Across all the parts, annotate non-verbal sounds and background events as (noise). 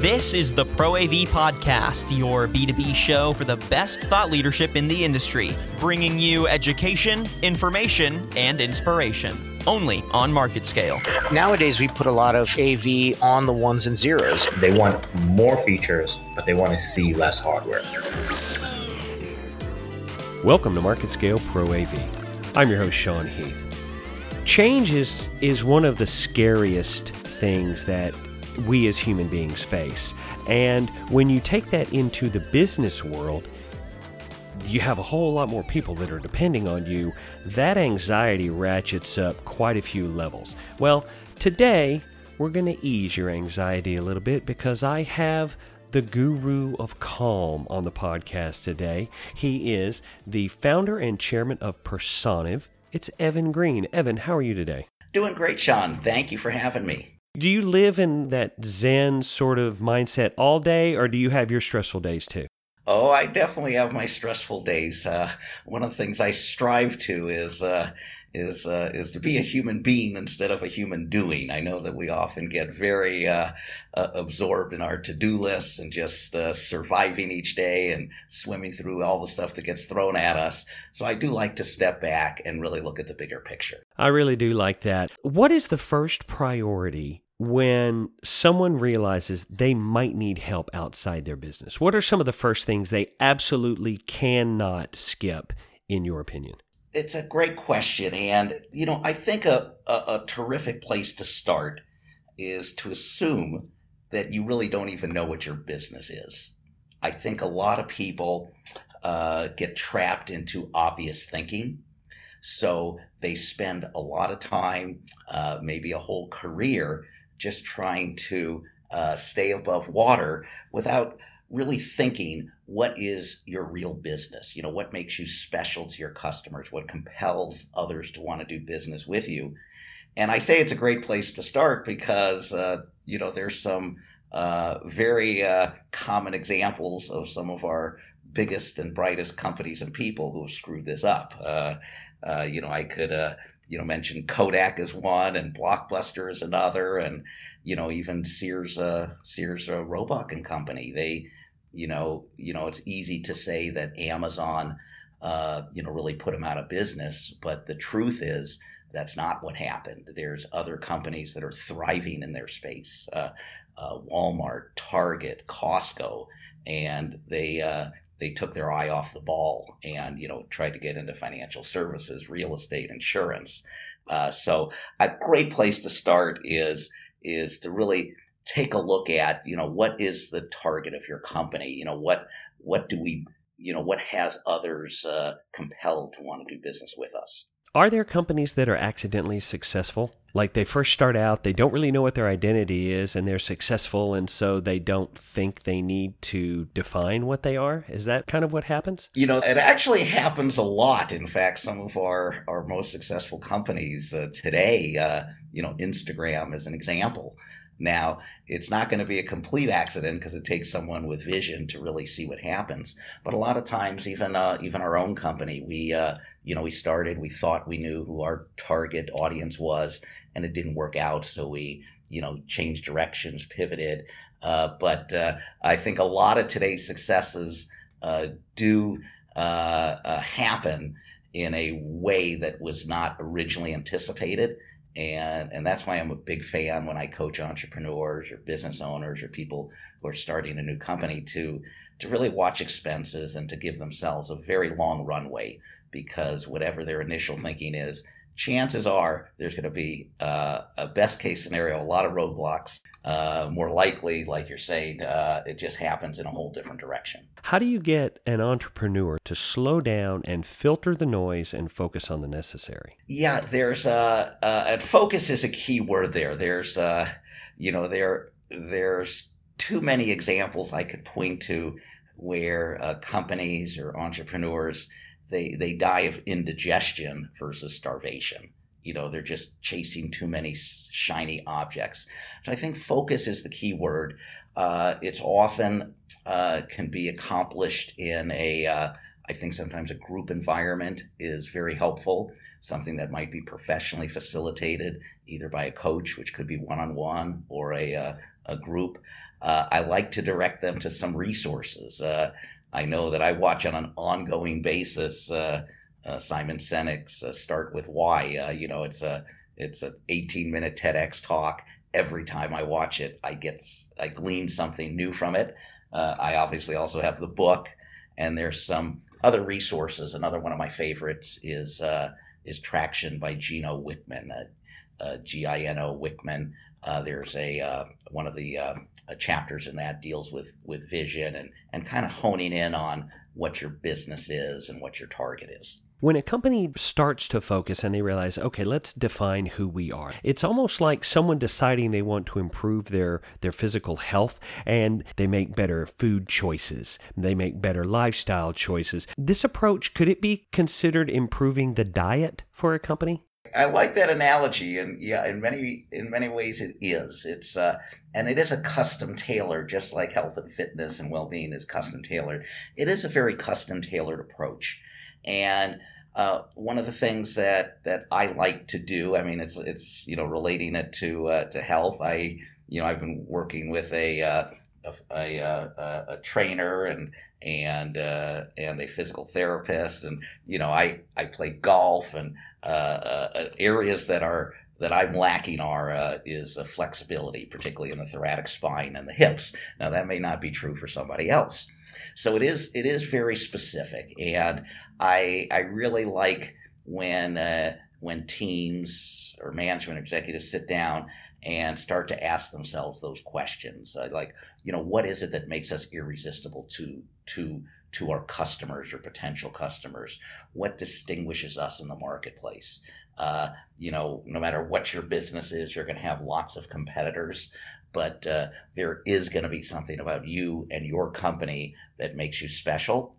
This is the Pro AV Podcast, your B2B show for the best thought leadership in the industry, bringing you education, information, and inspiration. Only on market scale. Nowadays, we put a lot of AV on the ones and zeros. They want more features, but they want to see less hardware. Welcome to Market Scale Pro AV. I'm your host, Sean Heath. Change is, is one of the scariest things that we as human beings face. And when you take that into the business world, you have a whole lot more people that are depending on you. That anxiety ratchets up quite a few levels. Well, today we're going to ease your anxiety a little bit because I have the guru of calm on the podcast today. He is the founder and chairman of Personiv, it's Evan Green. Evan, how are you today? Doing great, Sean. Thank you for having me. Do you live in that Zen sort of mindset all day, or do you have your stressful days too? Oh, I definitely have my stressful days. Uh, one of the things I strive to is uh, is uh, is to be a human being instead of a human doing. I know that we often get very uh, uh, absorbed in our to do lists and just uh, surviving each day and swimming through all the stuff that gets thrown at us. So I do like to step back and really look at the bigger picture. I really do like that. What is the first priority when someone realizes they might need help outside their business? What are some of the first things they absolutely cannot skip, in your opinion? It's a great question. And, you know, I think a, a, a terrific place to start is to assume that you really don't even know what your business is. I think a lot of people uh, get trapped into obvious thinking. So they spend a lot of time, uh, maybe a whole career, just trying to uh, stay above water without really thinking what is your real business? You know what makes you special to your customers? What compels others to want to do business with you? And i say it's a great place to start because uh, you know there's some uh, very uh, common examples of some of our biggest and brightest companies and people who have screwed this up. Uh, uh, you know i could uh, you know mention kodak as one and blockbuster as another and you know even sears sears roebuck and company they you know, you know, it's easy to say that Amazon, uh, you know, really put them out of business, but the truth is that's not what happened. There's other companies that are thriving in their space, uh, uh, Walmart, Target, Costco, and they uh, they took their eye off the ball and you know tried to get into financial services, real estate, insurance. Uh, so a great place to start is is to really take a look at, you know, what is the target of your company? You know, what what do we, you know, what has others uh, compelled to want to do business with us? Are there companies that are accidentally successful? Like they first start out, they don't really know what their identity is, and they're successful, and so they don't think they need to define what they are? Is that kind of what happens? You know, it actually happens a lot. In fact, some of our, our most successful companies uh, today, uh, you know, Instagram is an example. Now, it's not going to be a complete accident because it takes someone with vision to really see what happens. But a lot of times, even uh, even our own company, we uh, you know we started, we thought we knew who our target audience was, and it didn't work out. So we you know changed directions, pivoted. Uh, but uh, I think a lot of today's successes uh, do uh, happen in a way that was not originally anticipated and and that's why I'm a big fan when I coach entrepreneurs or business owners or people who are starting a new company to to really watch expenses and to give themselves a very long runway because whatever their initial thinking is chances are there's going to be uh, a best case scenario, a lot of roadblocks. Uh, more likely, like you're saying, uh, it just happens in a whole different direction. How do you get an entrepreneur to slow down and filter the noise and focus on the necessary? Yeah, there's uh, uh and focus is a key word there. There's, uh, you know, there there's too many examples I could point to where uh, companies or entrepreneurs they they die of indigestion versus starvation. You know, they're just chasing too many shiny objects. So I think focus is the key word. Uh, it's often uh, can be accomplished in a. Uh, I think sometimes a group environment is very helpful. Something that might be professionally facilitated, either by a coach, which could be one on one, or a uh, a group. Uh, I like to direct them to some resources. Uh, I know that I watch on an ongoing basis uh, uh, Simon Sinek's "Start with Why." you know, it's a it's an 18 minute TEDx talk. Every time I watch it, I get I glean something new from it. I obviously also have the book, and there's some other resources. Another one of my favorites is is Traction by Gino Wickman, uh, uh, G-I-N-O Wickman. Uh, there's a uh, one of the uh, chapters in that deals with with vision and and kind of honing in on what your business is and what your target is. When a company starts to focus and they realize, okay, let's define who we are. It's almost like someone deciding they want to improve their, their physical health and they make better food choices. They make better lifestyle choices. This approach, could it be considered improving the diet for a company? I like that analogy, and yeah, in many in many ways it is. It's uh, and it is a custom tailored, just like health and fitness and well being is custom tailored. It is a very custom tailored approach. And uh, one of the things that that I like to do, I mean, it's it's you know relating it to uh, to health. I you know I've been working with a uh, a, a, uh, a, trainer and and uh, and a physical therapist, and you know I I play golf and uh, areas that are that I'm lacking are uh, is flexibility, particularly in the thoracic spine and the hips. Now that may not be true for somebody else. So it is it is very specific, and I I really like when uh, when teams or management executives sit down and start to ask themselves those questions, uh, like you know what is it that makes us irresistible to to to our customers or potential customers? What distinguishes us in the marketplace? Uh, you know, no matter what your business is, you're going to have lots of competitors, but uh, there is going to be something about you and your company that makes you special.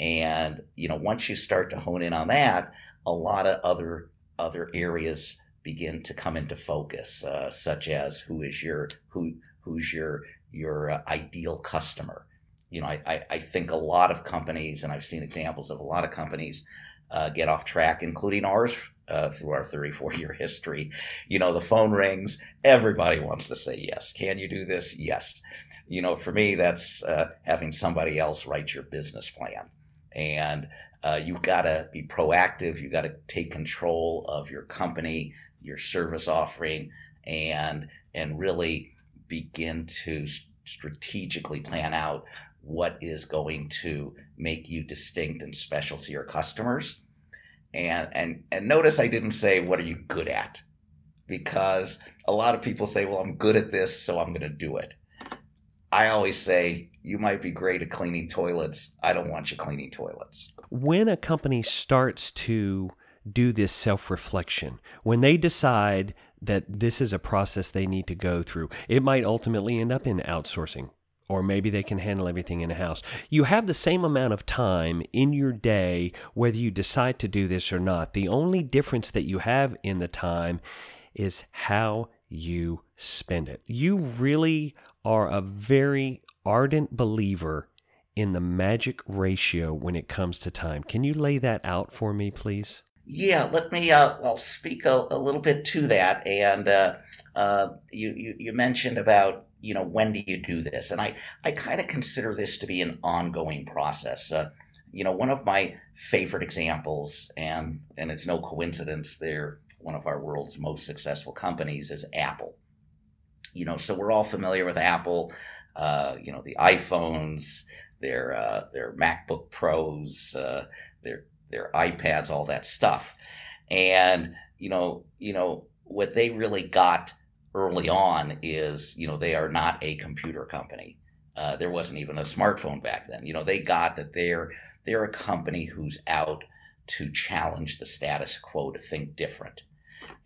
And you know, once you start to hone in on that, a lot of other other areas begin to come into focus, uh, such as who is your who who's your your uh, ideal customer. You know, I, I, I think a lot of companies, and I've seen examples of a lot of companies uh, get off track, including ours uh, through our 34 year history. You know, the phone rings, everybody wants to say yes. Can you do this? Yes. You know, for me, that's uh, having somebody else write your business plan. And uh, you've got to be proactive, you've got to take control of your company, your service offering, and and really begin to strategically plan out what is going to make you distinct and special to your customers and and and notice I didn't say what are you good at? Because a lot of people say, "Well, I'm good at this, so I'm going to do it." I always say, "You might be great at cleaning toilets. I don't want you cleaning toilets." When a company starts to do this self-reflection, when they decide that this is a process they need to go through, it might ultimately end up in outsourcing or maybe they can handle everything in a house. You have the same amount of time in your day whether you decide to do this or not. The only difference that you have in the time is how you spend it. You really are a very ardent believer in the magic ratio when it comes to time. Can you lay that out for me, please? Yeah, let me. Uh, I'll speak a, a, little bit to that. And uh, uh, you, you, you mentioned about you know when do you do this, and I I kind of consider this to be an ongoing process. Uh, you know, one of my favorite examples, and and it's no coincidence, they're one of our world's most successful companies is Apple. You know, so we're all familiar with Apple. Uh, you know, the iPhones, their uh, their MacBook Pros, their their iPads, all that stuff. And you know, you know what they really got early on is, you know, they are not a computer company. Uh, there wasn't even a smartphone back then. You know, they got that they're they're a company who's out to challenge the status quo, to think different.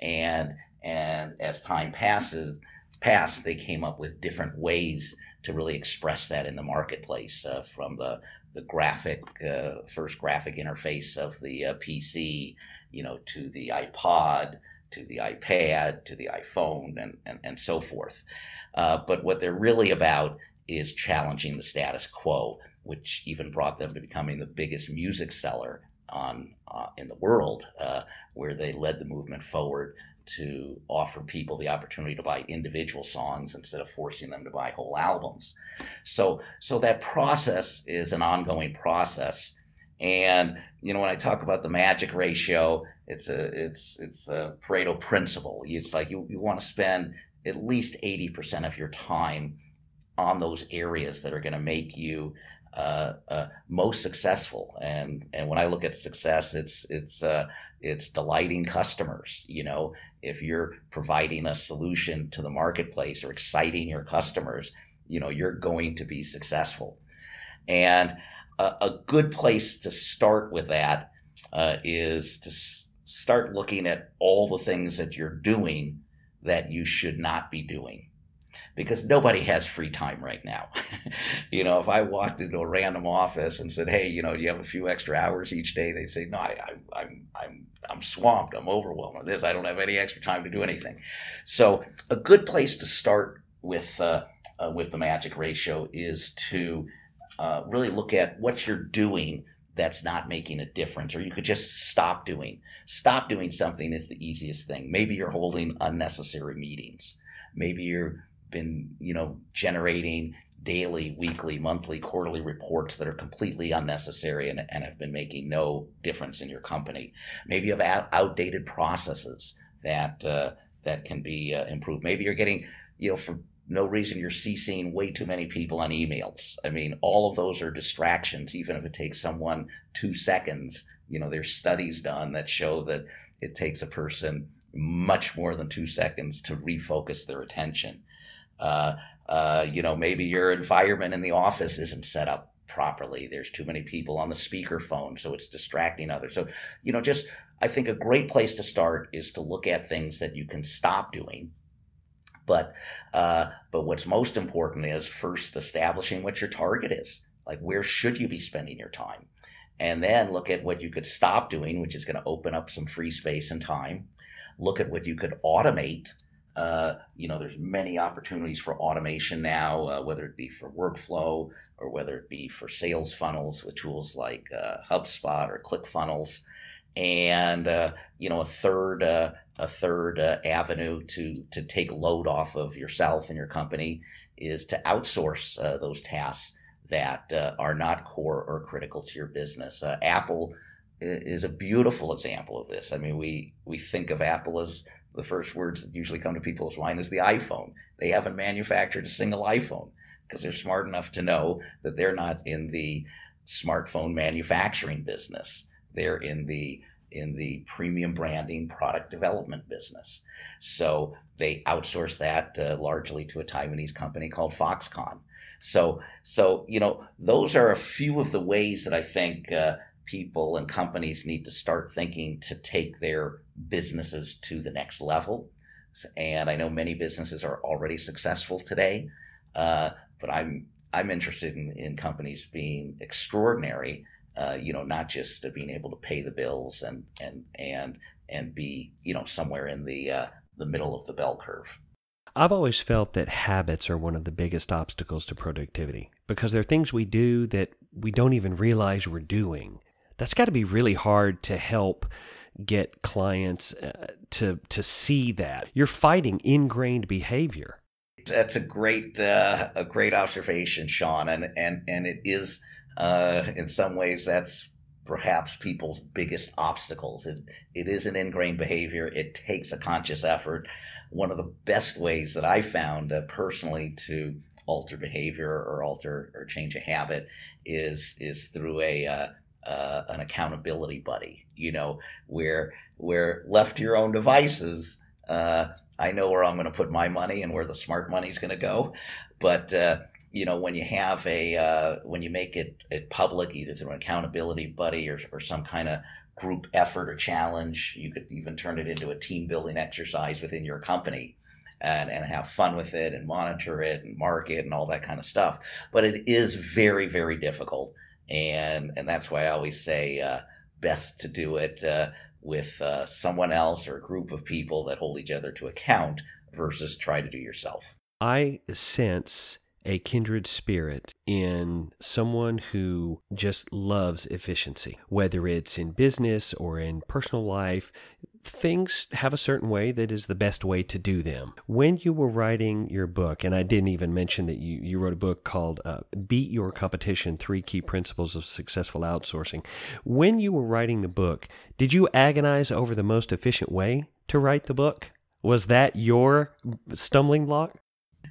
And and as time passes passed, they came up with different ways to really express that in the marketplace, uh, from the the graphic uh, first graphic interface of the uh, PC, you know, to the iPod, to the iPad, to the iPhone, and and, and so forth. Uh, but what they're really about is challenging the status quo, which even brought them to becoming the biggest music seller on uh, in the world uh, where they led the movement forward to offer people the opportunity to buy individual songs instead of forcing them to buy whole albums. So so that process is an ongoing process. And you know when I talk about the magic ratio, it's a it's it's a Pareto principle. It's like you, you want to spend at least 80% of your time on those areas that are going to make you uh, uh, most successful. And and when I look at success, it's it's uh, it's delighting customers. You know, if you're providing a solution to the marketplace or exciting your customers, you know, you're going to be successful. And a, a good place to start with that uh, is to s- start looking at all the things that you're doing that you should not be doing because nobody has free time right now. (laughs) you know, if I walked into a random office and said, "Hey, you know, do you have a few extra hours each day?" They'd say, "No, I, I, I'm, I'm, I'm swamped. I'm overwhelmed with this. I don't have any extra time to do anything." So, a good place to start with uh, uh, with the magic ratio is to uh, really look at what you're doing that's not making a difference, or you could just stop doing. Stop doing something is the easiest thing. Maybe you're holding unnecessary meetings. Maybe you're been, you know, generating daily, weekly, monthly, quarterly reports that are completely unnecessary and, and have been making no difference in your company. Maybe you have outdated processes that uh, that can be uh, improved. Maybe you're getting, you know, for no reason you're CCing way too many people on emails. I mean, all of those are distractions, even if it takes someone two seconds. You know, there's studies done that show that it takes a person much more than two seconds to refocus their attention. Uh, uh, you know, maybe your environment in the office isn't set up properly. There's too many people on the speakerphone, so it's distracting others. So, you know, just I think a great place to start is to look at things that you can stop doing. But uh, but what's most important is first establishing what your target is. Like where should you be spending your time? And then look at what you could stop doing, which is going to open up some free space and time. Look at what you could automate uh, you know, there's many opportunities for automation now, uh, whether it be for workflow or whether it be for sales funnels with tools like uh, HubSpot or ClickFunnels, and uh, you know, a third uh, a third avenue to to take load off of yourself and your company is to outsource those tasks that are not core or critical to your business. Apple is a beautiful example of this. I mean, we we think of Apple as the first words that usually come to people's mind is the iPhone. They haven't manufactured a single iPhone because they're smart enough to know that they're not in the smartphone manufacturing business. They're in the in the premium branding product development business. So they outsource that uh, largely to a Taiwanese company called Foxconn. So so you know those are a few of the ways that I think uh, people and companies need to start thinking to take their businesses to the next level. And I know many businesses are already successful today, uh, but I'm I'm interested in, in companies being extraordinary. Uh, you know, not just being able to pay the bills and and and and be you know somewhere in the uh, the middle of the bell curve. I've always felt that habits are one of the biggest obstacles to productivity because they're things we do that we don't even realize we're doing. That's got to be really hard to help get clients uh, to to see that you're fighting ingrained behavior. That's a great uh, a great observation, Sean, and and and it is uh, in some ways that's perhaps people's biggest obstacles. It it is an ingrained behavior. It takes a conscious effort. One of the best ways that I found uh, personally to alter behavior or alter or change a habit is is through a uh, an accountability buddy, you know, where where left to your own devices, uh, I know where I'm going to put my money and where the smart money is going to go. But uh, you know, when you have a uh, when you make it, it public, either through an accountability buddy or, or some kind of group effort or challenge, you could even turn it into a team building exercise within your company. And, and have fun with it and monitor it and mark it and all that kind of stuff. But it is very, very difficult and and that's why I always say uh, best to do it uh, with uh, someone else or a group of people that hold each other to account versus try to do yourself. I sense a kindred spirit in someone who just loves efficiency, whether it's in business or in personal life. Things have a certain way that is the best way to do them. When you were writing your book, and I didn't even mention that you, you wrote a book called uh, Beat Your Competition Three Key Principles of Successful Outsourcing. When you were writing the book, did you agonize over the most efficient way to write the book? Was that your stumbling block?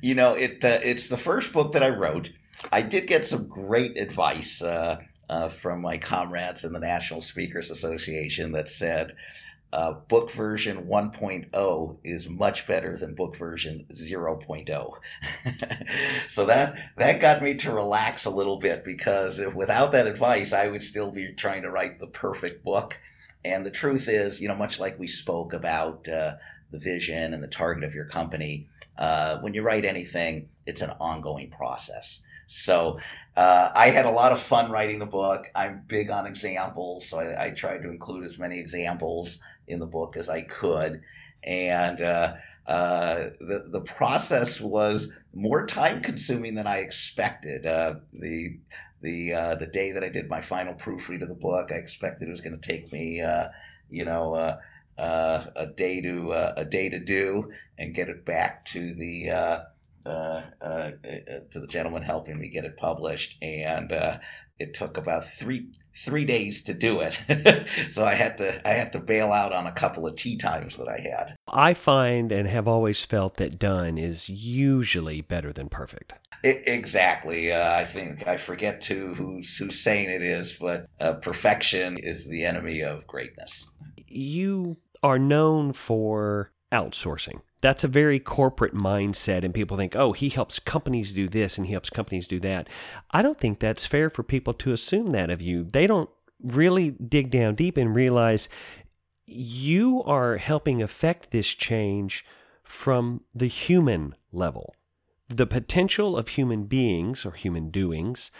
You know, it uh, it's the first book that I wrote. I did get some great advice uh, uh, from my comrades in the National Speakers Association that said uh, book version 1.0 is much better than book version 0.0. (laughs) so that that got me to relax a little bit because without that advice, I would still be trying to write the perfect book. And the truth is, you know, much like we spoke about uh, the vision and the target of your company, uh, when you write anything, it's an ongoing process. So uh, I had a lot of fun writing the book. I'm big on examples, so I, I, tried to include as many examples in the book as I could. And uh, uh, the the process was more time consuming than I expected. Uh, the the uh, the day that I did my final proofread of the book, I expected it was going to take me, uh, you know uh, a day to a day to do and get it back to the uh, uh, uh to the gentleman helping me get it published, and uh, it took about three three days to do it. (laughs) so I had to I had to bail out on a couple of tee times that I had. I find and have always felt that done is usually better than perfect. It, exactly. Uh, I think I forget to who's who's saying it is, but uh, perfection is the enemy of greatness. You are known for outsourcing. That's a very corporate mindset, and people think, oh, he helps companies do this and he helps companies do that. I don't think that's fair for people to assume that of you. They don't really dig down deep and realize you are helping affect this change from the human level. The potential of human beings or human doings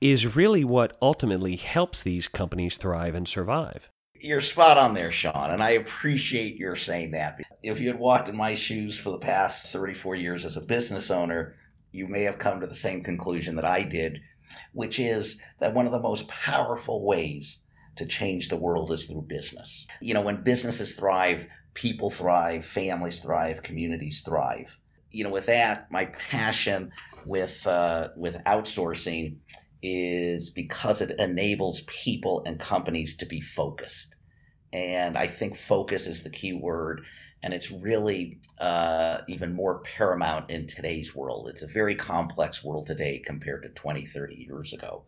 is really what ultimately helps these companies thrive and survive. You're spot on there, Sean, and I appreciate your saying that. If you had walked in my shoes for the past 34 years as a business owner, you may have come to the same conclusion that I did, which is that one of the most powerful ways to change the world is through business. You know, when businesses thrive, people thrive, families thrive, communities thrive. You know, with that, my passion with uh, with outsourcing is because it enables people and companies to be focused. And I think focus is the key word. And it's really uh, even more paramount in today's world. It's a very complex world today compared to 20, 30 years ago.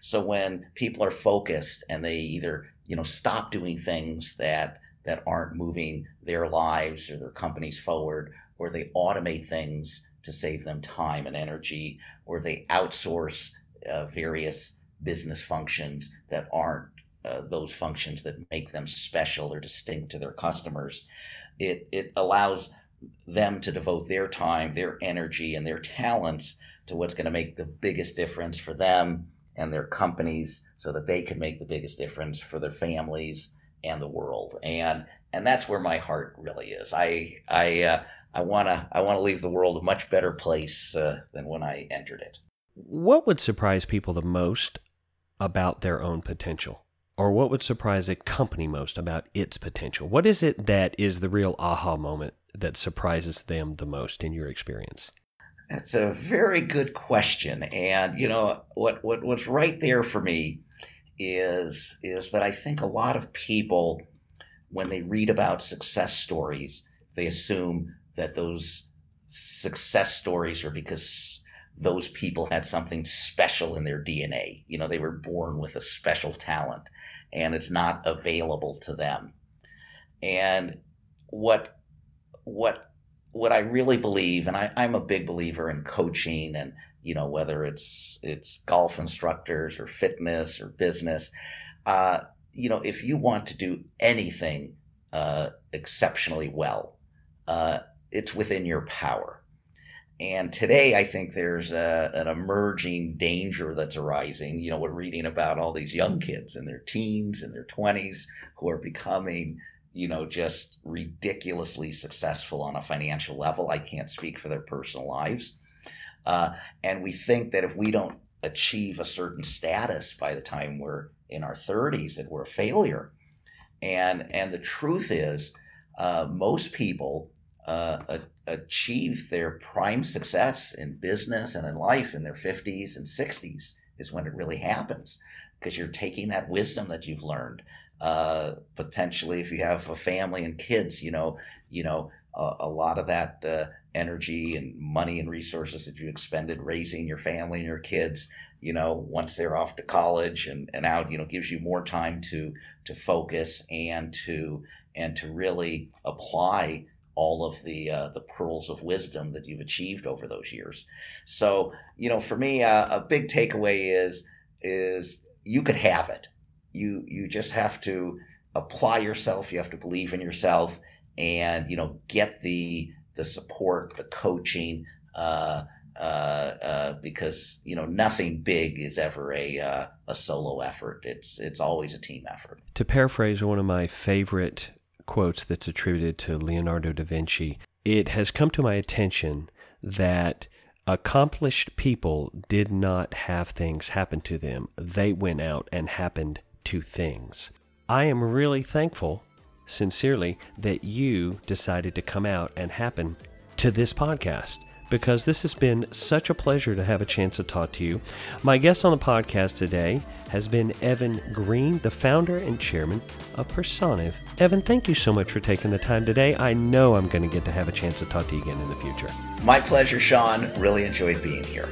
So when people are focused and they either, you know, stop doing things that that aren't moving their lives or their companies forward, or they automate things to save them time and energy, or they outsource uh, various business functions that aren't uh, those functions that make them special or distinct to their customers. It, it allows them to devote their time, their energy, and their talents to what's going to make the biggest difference for them and their companies so that they can make the biggest difference for their families and the world. And and that's where my heart really is. I I uh, I want to I want to leave the world a much better place uh, than when I entered it. What would surprise people the most about their own potential? Or what would surprise a company most about its potential? What is it that is the real aha moment that surprises them the most in your experience? That's a very good question. And you know, what what was right there for me is is that I think a lot of people when they read about success stories, they assume that those success stories are because those people had something special in their DNA. You know, they were born with a special talent and it's not available to them. And what what what I really believe, and I, I'm a big believer in coaching and you know, whether it's it's golf instructors or fitness or business, uh, you know, if you want to do anything uh, exceptionally well, uh, it's within your power and today, I think there's a, an emerging danger that's arising. You know, we're reading about all these young kids in their teens and their 20s who are becoming, you know, just ridiculously successful on a financial level. I can't speak for their personal lives. Uh, and we think that if we don't achieve a certain status by the time we're in our 30s, that we're a failure. And, and the truth is, uh, most people uh, achieve their prime success in business and in life in their 50s and 60s is when it really happens because you're taking that wisdom that you've learned uh, potentially if you have a family and kids you know you know a, a lot of that uh, energy and money and resources that you expended raising your family and your kids you know once they're off to college and, and out you know gives you more time to to focus and to and to really apply all of the uh, the pearls of wisdom that you've achieved over those years. So you know, for me, uh, a big takeaway is is you could have it. You you just have to apply yourself. You have to believe in yourself, and you know, get the the support, the coaching. Uh, uh, uh, because you know nothing big is ever a uh, a solo effort. It's it's always a team effort. To paraphrase one of my favorite quotes that's attributed to Leonardo da Vinci, it has come to my attention that accomplished people did not have things happen to them. They went out and happened to things. I am really thankful, sincerely, that you decided to come out and happen to this podcast because this has been such a pleasure to have a chance to talk to you. My guest on the podcast today has been Evan Green, the founder and chairman of Personiv. Evan, thank you so much for taking the time today. I know I'm going to get to have a chance to talk to you again in the future. My pleasure, Sean. Really enjoyed being here.